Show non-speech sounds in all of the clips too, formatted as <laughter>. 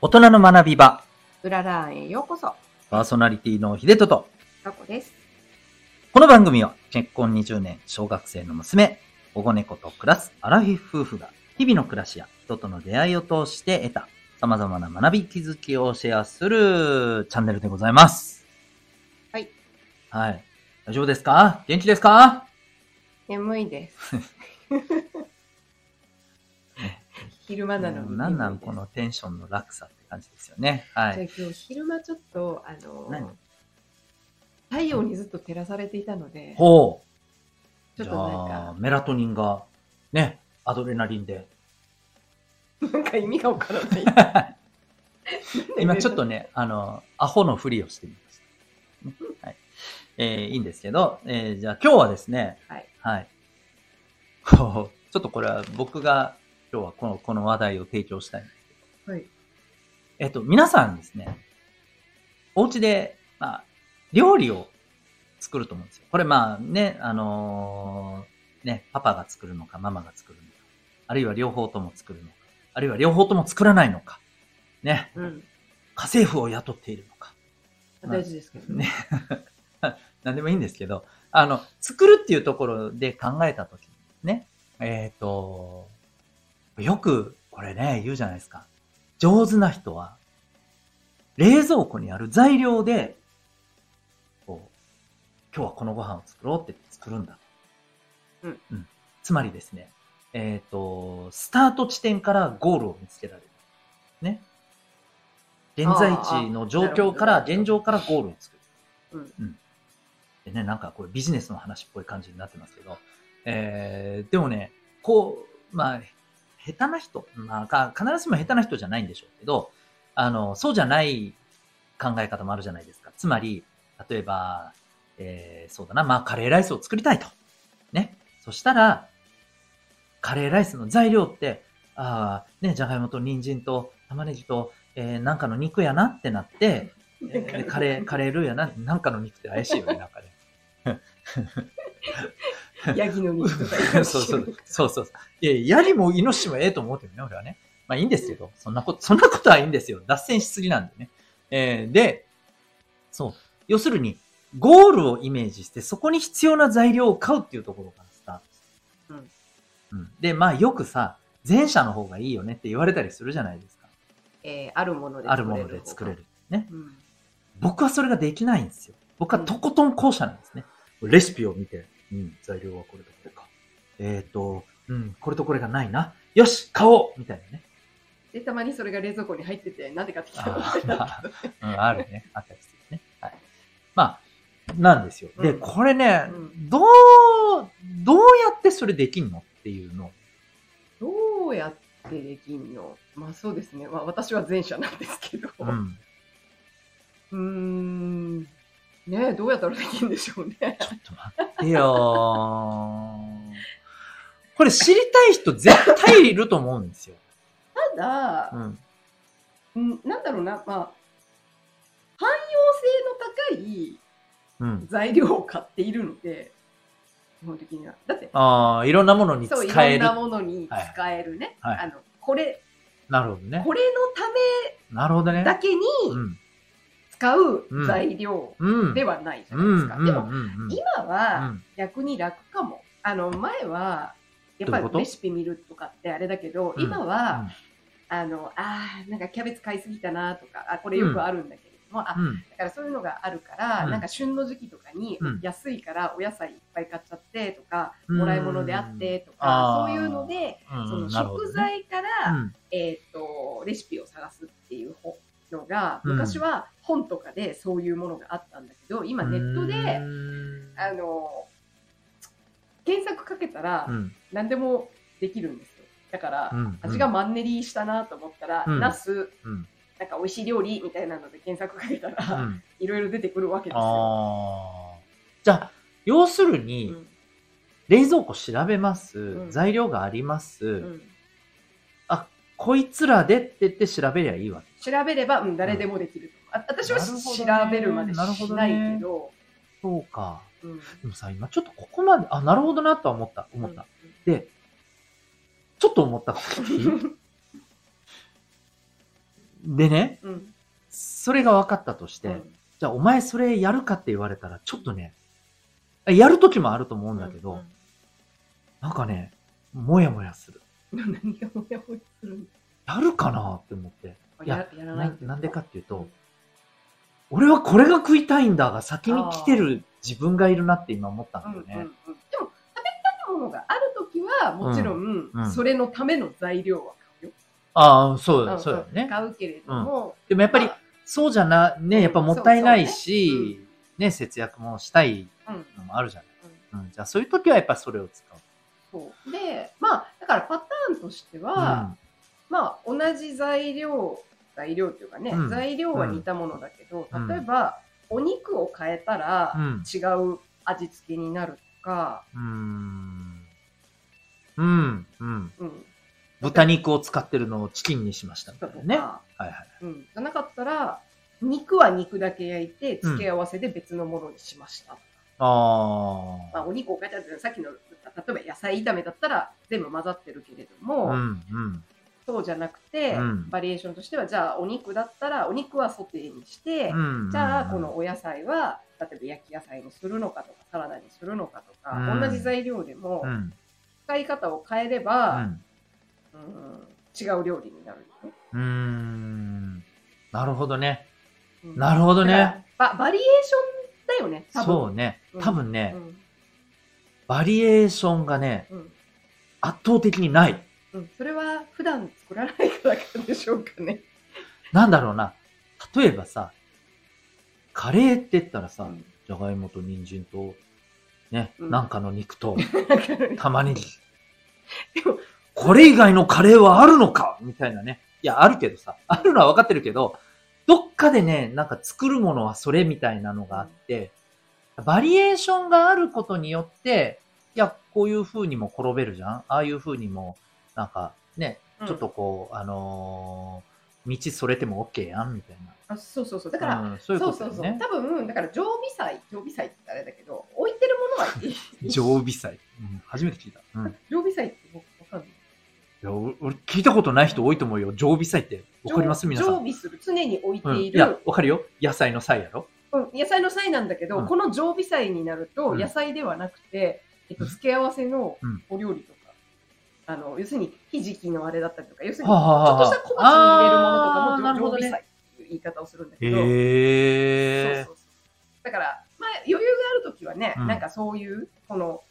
大人の学び場、うららへようこそ。パーソナリティの秀人と、かこです。この番組は結婚20年、小学生の娘、保護猫と暮らすアラフィフ夫婦が、日々の暮らしや人との出会いを通して得た様々な学び気づきをシェアするチャンネルでございます。はい。はい。大丈夫ですか？元気ですか？眠いです。<laughs> 昼間なのに。なんなんこ。のテンションの落差って感じですよね。はい。じゃあ今日昼間ちょっと、あ何？の、太陽にずっと照らされていたので、ほう。ちょっじとなんか、メラトニンが、ね、アドレナリンで。なんか意味がわからない。<laughs> 今ちょっとね、あの、アホのふりをしてみました。ねはい。えーいいんですけど、えーじゃあ今日はですね、はい。はい。<laughs> ちょっとこれは僕が今日はこの、この話題を提供したいんですけど、はい。えっと、皆さんですね、お家で、まあ、料理を作ると思うんですよ。これまあね、あのーね、パパが作るのか、ママが作るのか、あるいは両方とも作るのか、あるいは両方とも作らないのか、ね、うん。家政婦を雇っているのか、大事ですけどね。<laughs> 何でもいいんですけど、あの、作るっていうところで考えたときにね、えっ、と、よくこれね、言うじゃないですか。上手な人は、冷蔵庫にある材料で、こう、今日はこのご飯を作ろうって作るんだ。うん。うん。つまりですね、えっ、と、スタート地点からゴールを見つけられる。ね。現在地の状況から、現状からゴールを作る。うん。でね、なんかこれビジネスの話っぽい感じになってますけど、えー、でもね、こう、まあ、下手な人、まあか、必ずしも下手な人じゃないんでしょうけど、あの、そうじゃない考え方もあるじゃないですか。つまり、例えば、えー、そうだな、まあ、カレーライスを作りたいと。ね。そしたら、カレーライスの材料って、ああ、ね、じゃがいもと人参と玉ねぎと、えー、なんかの肉やなってなって、えーカレー、カレールーやな、なんかの肉って怪しいよね、なんかね。<laughs> ヤギの肉とかそうそう。そうそう。いや、ヤギもイノシシもええと思うけどね、俺はね。まあいいんですけど、そんなこと、<laughs> そんなことはいいんですよ。脱線しすぎなんでね。えーで、そう。要するに、ゴールをイメージして、そこに必要な材料を買うっていうところからスタート。うん。うん。で、まあよくさ、前者の方がいいよねって言われたりするじゃないですか。えー、あるものであるもので作れる。ね。うん。僕はそれができないんですよ。僕はとことん後者なんですね。レシピを見て、うん、材料はこれとこれか。えっ、と、うん、これとこれがないな。よし、買おうみたいなね。で、たまにそれが冷蔵庫に入ってて、なんで買ってきたの？あーまあうん、あるね。あったりするね。はい。まあ、なんですよ。で、うんこれね、うんどう、どうやってそれできんのっていうの。どうやってできんの？まあそうですね。まあ私は前者なんですけど。うん。うーん。ねえ、どうやったらできるんでしょうね。ちょっと待ってよーこれ知りたい人絶対いると思うんですよ。ただ、うん。うんなんだろうな、まあ、汎用性の高いうん。材料を買っているので、基本的には。だって、ああ、いろんなものに使そう、いえる。ろんなものに使えるね。はいはいあの、これ、なるほどね。これのなるほどね。ためだけにうん。使う材料うん。ではないじゃうないですか。ん。でも、今はうん。逆に楽かも。あの、前は、やっぱりレシピ見るとかってあれだけど、うん。今は、あの、あーなんかキャベツ買いすぎたなとか、あ、これよくあるんだけれども、あう、ん。だからそういうのがあるから、うん。なんか旬の時期とかにうん。安いからお野菜いっぱい買っちゃってとか、うん。もらい物であってとか、そういうので、うん。その食材から、うん。えっ、と、レシピを探すっていうのが、うん。昔は本とかでそういうものがあったんだけど、今ネットうで、んあの、検索かけたらうん。何でもできるんですよ。だから、うん味がマンネリしたなと思ったら、うん。ナス、うん。なんか美味しい料理みたいなので検索かけたら、うん。いろいろ出てくるわけですよ。じゃあ、要するに、うん。冷蔵庫調べます、うん。材料があります、こいつらでって言って調べりゃいいわけ。調べれば、うん、誰でもできるう。あ私は調ねべるまでしなるほどないねけど、そうか。うんでもさ、今ちょっとここまで、あ、なるほどなとは思った、思った。うんで、ちょっと思ったことでね、うん。それが分かったとして、うんじゃあお前それやるかって言われたら、ちょっとね、やる時もあると思うんだけど、うんなんかね、もやもやする。うん何がもやもやするんやるかなって思って。いやややらないってことななんでかっていうと、俺はこれが食いたいんだが先に来てる自分がいるなって今思ったんだよね。うんうんうん、でも食べたいものがあるときはもちろん、うんそれのための材料は買うよ。ああ、そうだ、そうだよね。買うけれども、でもやっぱりまあそうじゃな、ね、やっぱもったいないし、ね、節約もしたいうんのもあるじゃうんない。うん、じゃあそういう時はやっぱそれを使う。そうでまあだからパターンとしては、まあ同じ材料材料っていうかね、うん材料は似たものだけど、うん例えばお肉を変えたらうん違う味付けになるとか、うん。うん。うん。うん。うん、豚肉を使ってるのをチキンにしましたみただとか、いなね。はいはい。うん、じゃなかったら肉は肉だけ焼いて付け合わせで別のものにしました、あまあ。あ、お肉を変えたってさっきの例えば野菜炒めだったら全部混ざってるけれども、うんうん。そうじゃなくて、うんバリエーションとしてはじゃあお肉だったらお肉はソテーにして、うん。じゃあこのお野菜は例えば焼き野菜にするのかとかサラダにするのかとか、うん同じ材料でもうん。使い方を変えれうば、ん。うん違う料理になるよね。うーん。なるほどね。うんなるほどね。ババリエーションだよね、多分。そうねう。ん多分ねう、んバリエーションがね、うん圧倒的にない。うん、それは普段作らないからかでしょうかね。なんだろうな。例えばさ、カレーって言ったらさ、うんじゃがいもと人参と、ね、うんなんかの肉と玉ねぎでも。これ以外のカレーはあるのか？みたいなね。いや、あるけどさ、あるのは分かってるけど、どっかでね、なんか作るものはそれみたいなのがあって、バリエーションがあることによって、いや、こういう風にも転べるじゃん？ああいう風にも、なんかね、ちょっとこう、あのー道それても OK やん？みたいあそうそうそう。だかな。ら、うん、そういうそうそうそう。多分、だから常備菜、常備菜ってあれだけど、置いてるものはいい。<laughs> 常備菜。うん、初めて聞いた。うん。い常備菜って僕わかんない。や、俺俺聞いたことない人多いと思うよ。常備菜って。わかります？皆さん。常備する。常に置いてうん、いる。いや、わかるよ。野菜の菜やろうん野菜の菜なんだけど、うん。この常備菜になると、うん。野菜ではなくて、えっと、うん。付け合わせのうん。お料理とか、あの、要するに、ひじきのあれだったりとか、要するに、ちはあはあはあ。ょっとした小鉢に入れるものとかも常なるほどね。備菜っていう言い方をするんだけど、へそうえそうそう。だから、まあ、余裕があるときはね、うん。なんかそういう、この、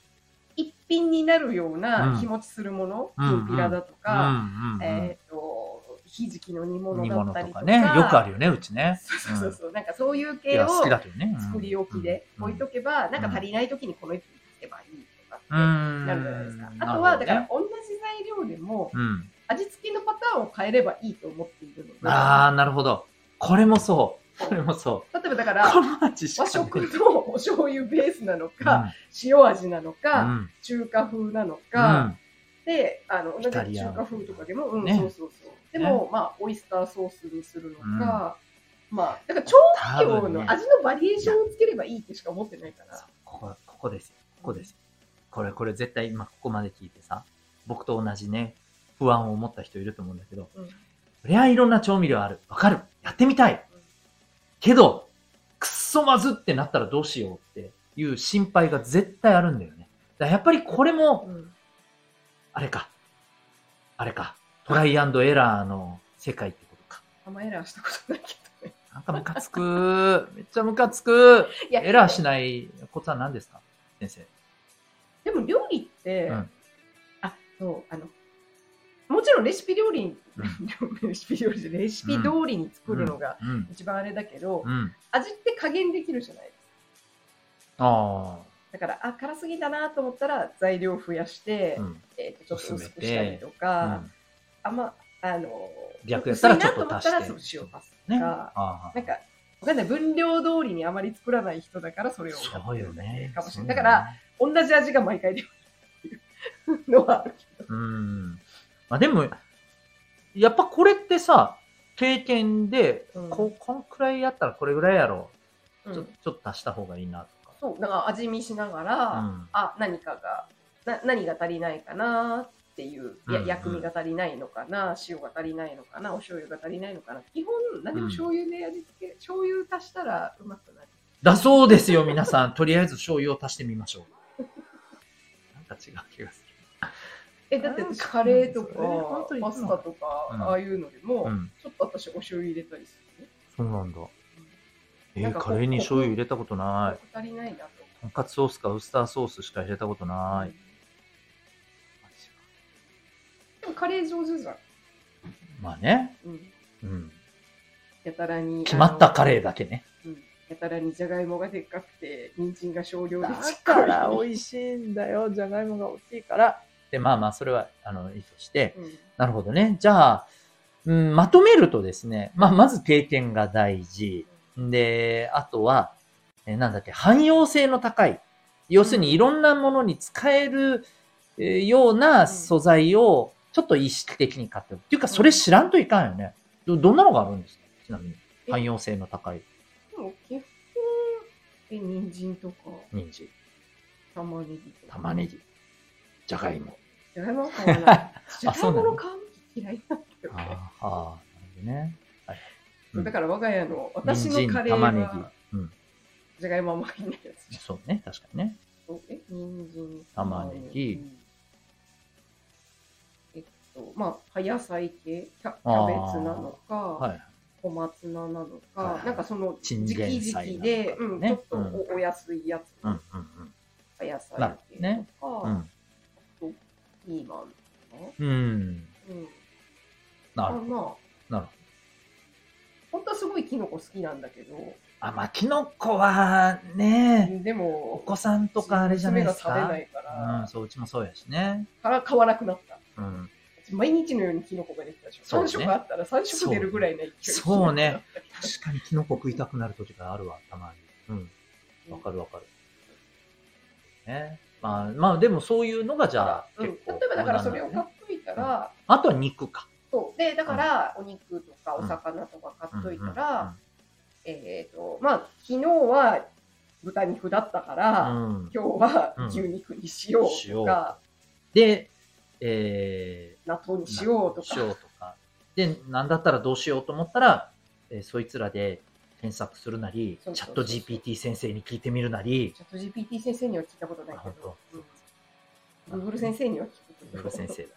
一品になるよううなん。日持ちするもの、きんぴらだとか、うんうんうん、えっ、と、ひじきの煮物煮だったりととかね。よくあるよね、うちね。そうそうそう。なんかそういうい系をや、好きだけどね。うん作り置きで置いとけば、なんか足りない時にこの一品つけばいいとかってうん。なるじゃないですか。なあとは、だから同じ材料でもうん。味付けのパターンを変えればいいと思っているので、ああ、なるほ do。これもそう。これもそ例えばだかう。ら和ね食のお醤油ベースなのうんか、塩味なのうか、ん中華風なのうか、んで、あの、同じ中華風とかでも、うん、ねそうそうそう。でも、まあ、オイスターソースにするのか、まあ、だから調味料の味のバリエーションをつければいいってしか思ってないから。ここ、ここですよ。ここですよ。これ、これ絶対今ここまで聞いてさ、僕と同じね、不安を持った人いると思うんだけど、うんそりゃいろんな調味料ある。わかる。やってみたい。けど、くっそまずってなったらどうしようっていう心配が絶対あるんだよね。だやっぱりこれも、うんあれか。あれか。トライアンドエラーの世界ってことか。あんまエラーしたことないけどね。なんかムカつく。<laughs> めっちゃムカつく。いやエラーしないコツは何ですか？先生。でも料理って、うんあ、そう、あの、もちろんレシピ料理に、う <laughs> レシピ料理でレシピ通りに作るのがうん。一番あれだけど、うん。味って加減できるじゃないですか。あだから、あ、辛すぎだなと思ったら材料増やして、あ。うん。えー、とちょっと薄くしたりとうか、んあんま、あの、逆やったらちょっと薄いなと思ったら足してそう塩足すとね。か、あなんか、わかんない。分量通りにあまり作らない人だからそれをやそうよね。かもしれない。だから、、同じ味が毎回でもいいっていうのはあるけど。うん。まあでも、やっぱこれってさ、経験で、うんここんくらいやったらこれぐらいやろう。ちょうんちょっと足した方がいいなとか。そう、だから味見しながら、うんあ、何かが、な何が足りないかなっっていう、やうんうん薬味が足りないのかな、塩が足りないのかな、お醤油が足りないのかな。基本、何でも醤油で味付け、醤油足したらうまくなる。だそうですよ、皆さん。とりあえず醤油を足してみましょう。<laughs> なんか違う気がすえ、だってカレーとかパスタとか、うんああいうのでも、る。うん。ちょっと私お醤油入れたりするね。そうなんだ。えー、カレーに醤油入れたことない。足りないなと。とんかつソースかウスターソースしか入れたことない。でもカレー上手じゃん。まあね。うん。うん。やたらに。決まったカレレーだけね。ー。うん。やたらにじゃがいもがでっかくて、人参が少量でだから美味しいんだよ。じゃがいもが大きいから。で、まあまあ、それは、あの、いいとして。うんなるほどね。じゃあ、うん、まとめるとですね、まあ、まず経験が大事。で、あとは、えーなんだっけ、汎用性の高い。要するにいろんなものに使える、えーような素材をちょっと意識的に買っておく。っていうか、それ知らんといかんよね。どどんなのがあるんですか？ちなみに。え汎用性の高いでも基本、え、人参とか、人参、玉ねぎ。玉ねぎ、じゃがいも。じゃがいもは買わない。<laughs> じゃがいもの皮むき嫌いなんだよね。あーあー、なるほどね。はい。うんだから我が家の、私のカレーは。じゃがいもあんまりないやつ。そうね、確かにね。え、人参、玉ねぎ。えっと、まあ、葉野菜系、キャキャベツなのか、はい。小松菜なのか、はいなんかその時期時期で、なのかうん、ねちょっとうんお,、お安いやつ、うん、うん、葉野菜系とか、うん。うん。あとピーマンとか、うん。うん、なるほど。あまあ、なるほど。本当はすごいキノコ好きなんだけど、あ、まあ、キノコはね、おでも、子さんとかあれじゃないですか。娘が食べないから、うん、そう、うちもそうやしね。から買わなくなった。うん。毎日のようにキノコが出てたでしょ。そうね3食あったら3食出るぐらいの勢いそうね。確かにキノコ食いたくなる時があるわ、たまに。うん。わかるわかる。ね。まあ、まあ、でもそういうのがじゃあ、うん、例。えばだからそれを買っねといたら、あとは肉か。そう。で、だから、お肉とかお魚とか買っといたら、えっ、と、まあ、昨日は豚肉だったから、今日は牛肉にしようとか、で、え納豆にしようとー、しよか。うとか。で、なんだったらどうしようと思ったら、えーそいつらで検索するなり、チャット GPT 先生に聞いてみるなり、チャット GPT 先生には聞いたことないけど、当。うん、Google 先生には聞く。Google 先生だ。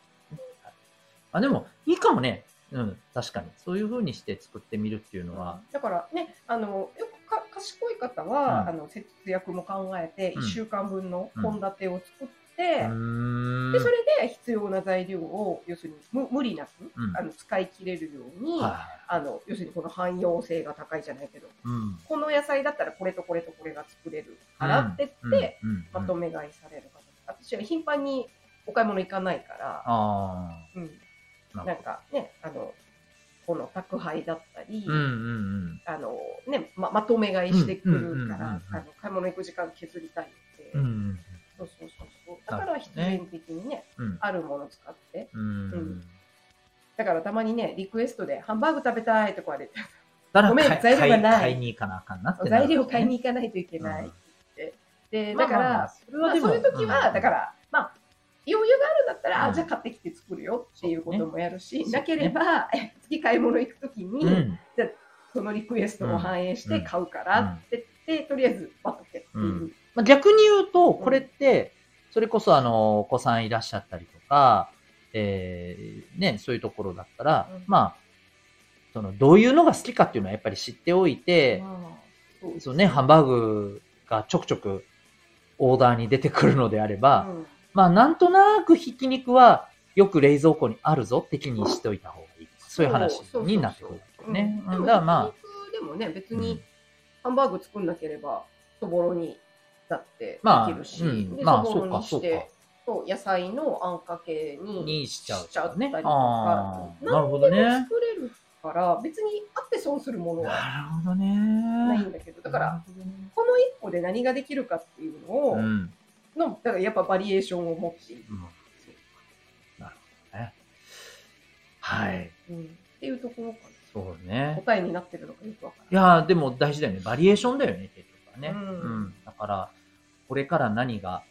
あ、でも、いいかもね。うん、確かに。そういう風にして作ってみるっていうのは、だからね、あのよくか賢い方は、うん。あの節約も考えて、うん。1週間分のうん献立を作って、うーん。でそれで必要な材料を要するに無無理なく、うん。あの使い切れるように、はあの要するにこの汎用性が高いじゃないけど。この野菜だったらこれとこれとこれが作れるからって言って、まとめ買いされる方私は頻繁にお買い物行かないから、あうん、あ。なんかねあのこの宅配だったり、うんうんうん。あのねままとめ買いしてくるから、あの買い物行く時間削りたいので、うんうんそうそうそうそう。だから必然的にねうん。あるもの使って。うん。うん。だからたまにねリクエストでハンバーグ食べたいとかでごめん材料がない。買いに行かなあかんなってなる材料買いに行かないといけないって。でだから、まあまあまあそれまあ、そういう時は、うん。だからまあ余裕があるんだったら、うん。あじゃあ買ってきて作るよっていうこともやるし、ねなければ、え次買い物行く時に、うん。そのリクエストを反映してうん。買うからって言って、とりあえずバッとけってまあ、逆に言うと、これって、それこそあの、お子さんいらっしゃったりとか、えーね、そういうところだったら、うん。まあ、その、どういうのが好きかっていうのはやっぱり知っておいて、うですそうね、ハンバーグがちょくちょくオーダーに出てくるのであれば、うんまあ、なんとなくひき肉はよく冷蔵庫にあるぞって気にしておいた方がいい。そういう話になってくるね。だからまあ、でもね、別うんにハンバーグ作んなければ、そぼろにだってまあできるし、うんでまあそうかそうて、そう野菜のあんかけににしちゃうしちゃったりとか、なるほどね。作れるから、別にあって損するものはなるほどね。ないんだけど、だから、この一個で何ができるかっていうのを、うん。のだからやっぱバリエーションを持っている。うんそうかなるほどね。はい。うんっていうところかそうな。ね。答えになってるのかよくわかいやーでも大事だよね。バリエーションだよね、結局はね。うんだから、これから何が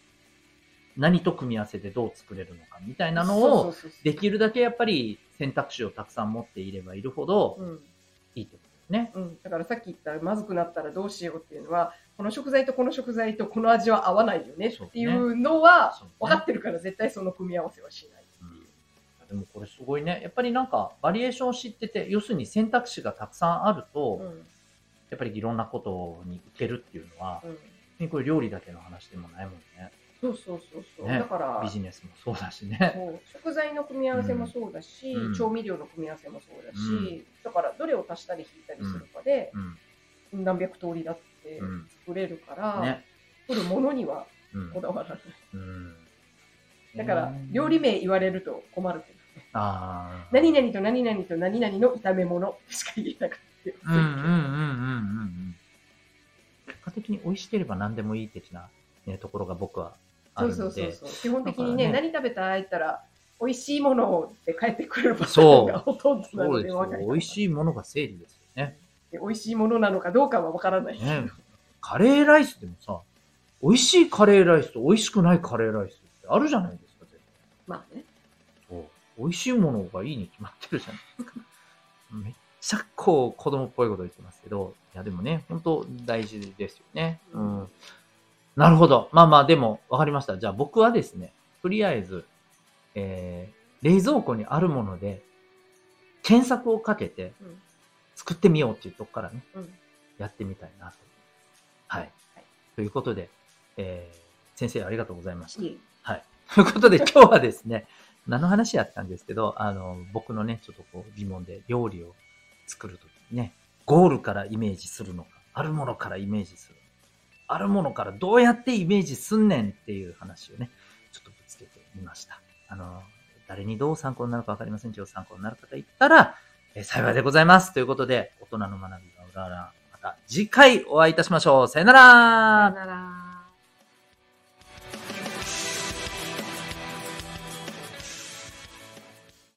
何と組み合わせてどう作れるのかみたいなのを、できるだけやっぱり選択肢をたくさん持っていればいるほどうんいいってことね。うん、だからさっき言ったまずくなったらどうしようっていうのはこの食材とこの食材とこの味は合わないよねっていうのは分かってるから絶対その組み合わせはしない。うんでもこれすごいね。やっぱりなんかバリエーションを知ってて、要するに選択肢がたくさんあると、うんやっぱりいろんなことにいけるっていうのは、うん、これ料理だけの話でもないもんね。そうそうそうそう、ねだからビジネスもそうだしね。食材の組み合わせもそうだし、うん調味料の組み合わせもそうだし、うんだからどれを足したり引いたりするかで、うん。何百通りだってうん作れるから、ね。取るものにはうんこだわらない。うん。だからうん料理名言われると困るけどね。ああ。何々と何々と何々の炒め物しか言えなかった。うんうんうんうんうんうん。結果的に美味しければ何でもいい的な、ね、ところが僕はあそうるので。そうそうそう。基本的にねだから何食べたいって言ったら、美味しいものをって帰ってくるパターンがほとんどなのでよで。美味しいものが正義ですよね。で美味しいものなのかどうかはわからない。ねカレーライスでもさ、美味しいカレーライスと美味しくないカレーライスってあるじゃないですか、絶対まあね。そう美味しいものがいいに決まってるじゃないですか。めっちゃこう子供っぽいこと言ってますけど、いやでもね、本当大事ですよね。うん。なるほど。まあまあでも分かりました。じゃあ僕はですね、とりあえず、えー、冷蔵庫にあるもので、検索をかけてうん作ってみようっていうとこからね、うんやってみたいなと。はい。はいということで、えー、先生ありがとうございました。いえはい。ということで、<laughs> 今日はですね、何の話やったんですけど、あの、僕のね、ちょっとこう疑問で料理を作るときにね、ゴールからイメージするのか、あるものからイメージする。あるものからどうやってイメージすんねんっていう話をね、ちょっとぶつけてみました。あの、誰にどう参考になるかわかりませんけど、参考になる方いったら、えー幸いでございます。ということで、大人の学びがうらら、また次回お会いいたしましょう。さよならさよなら。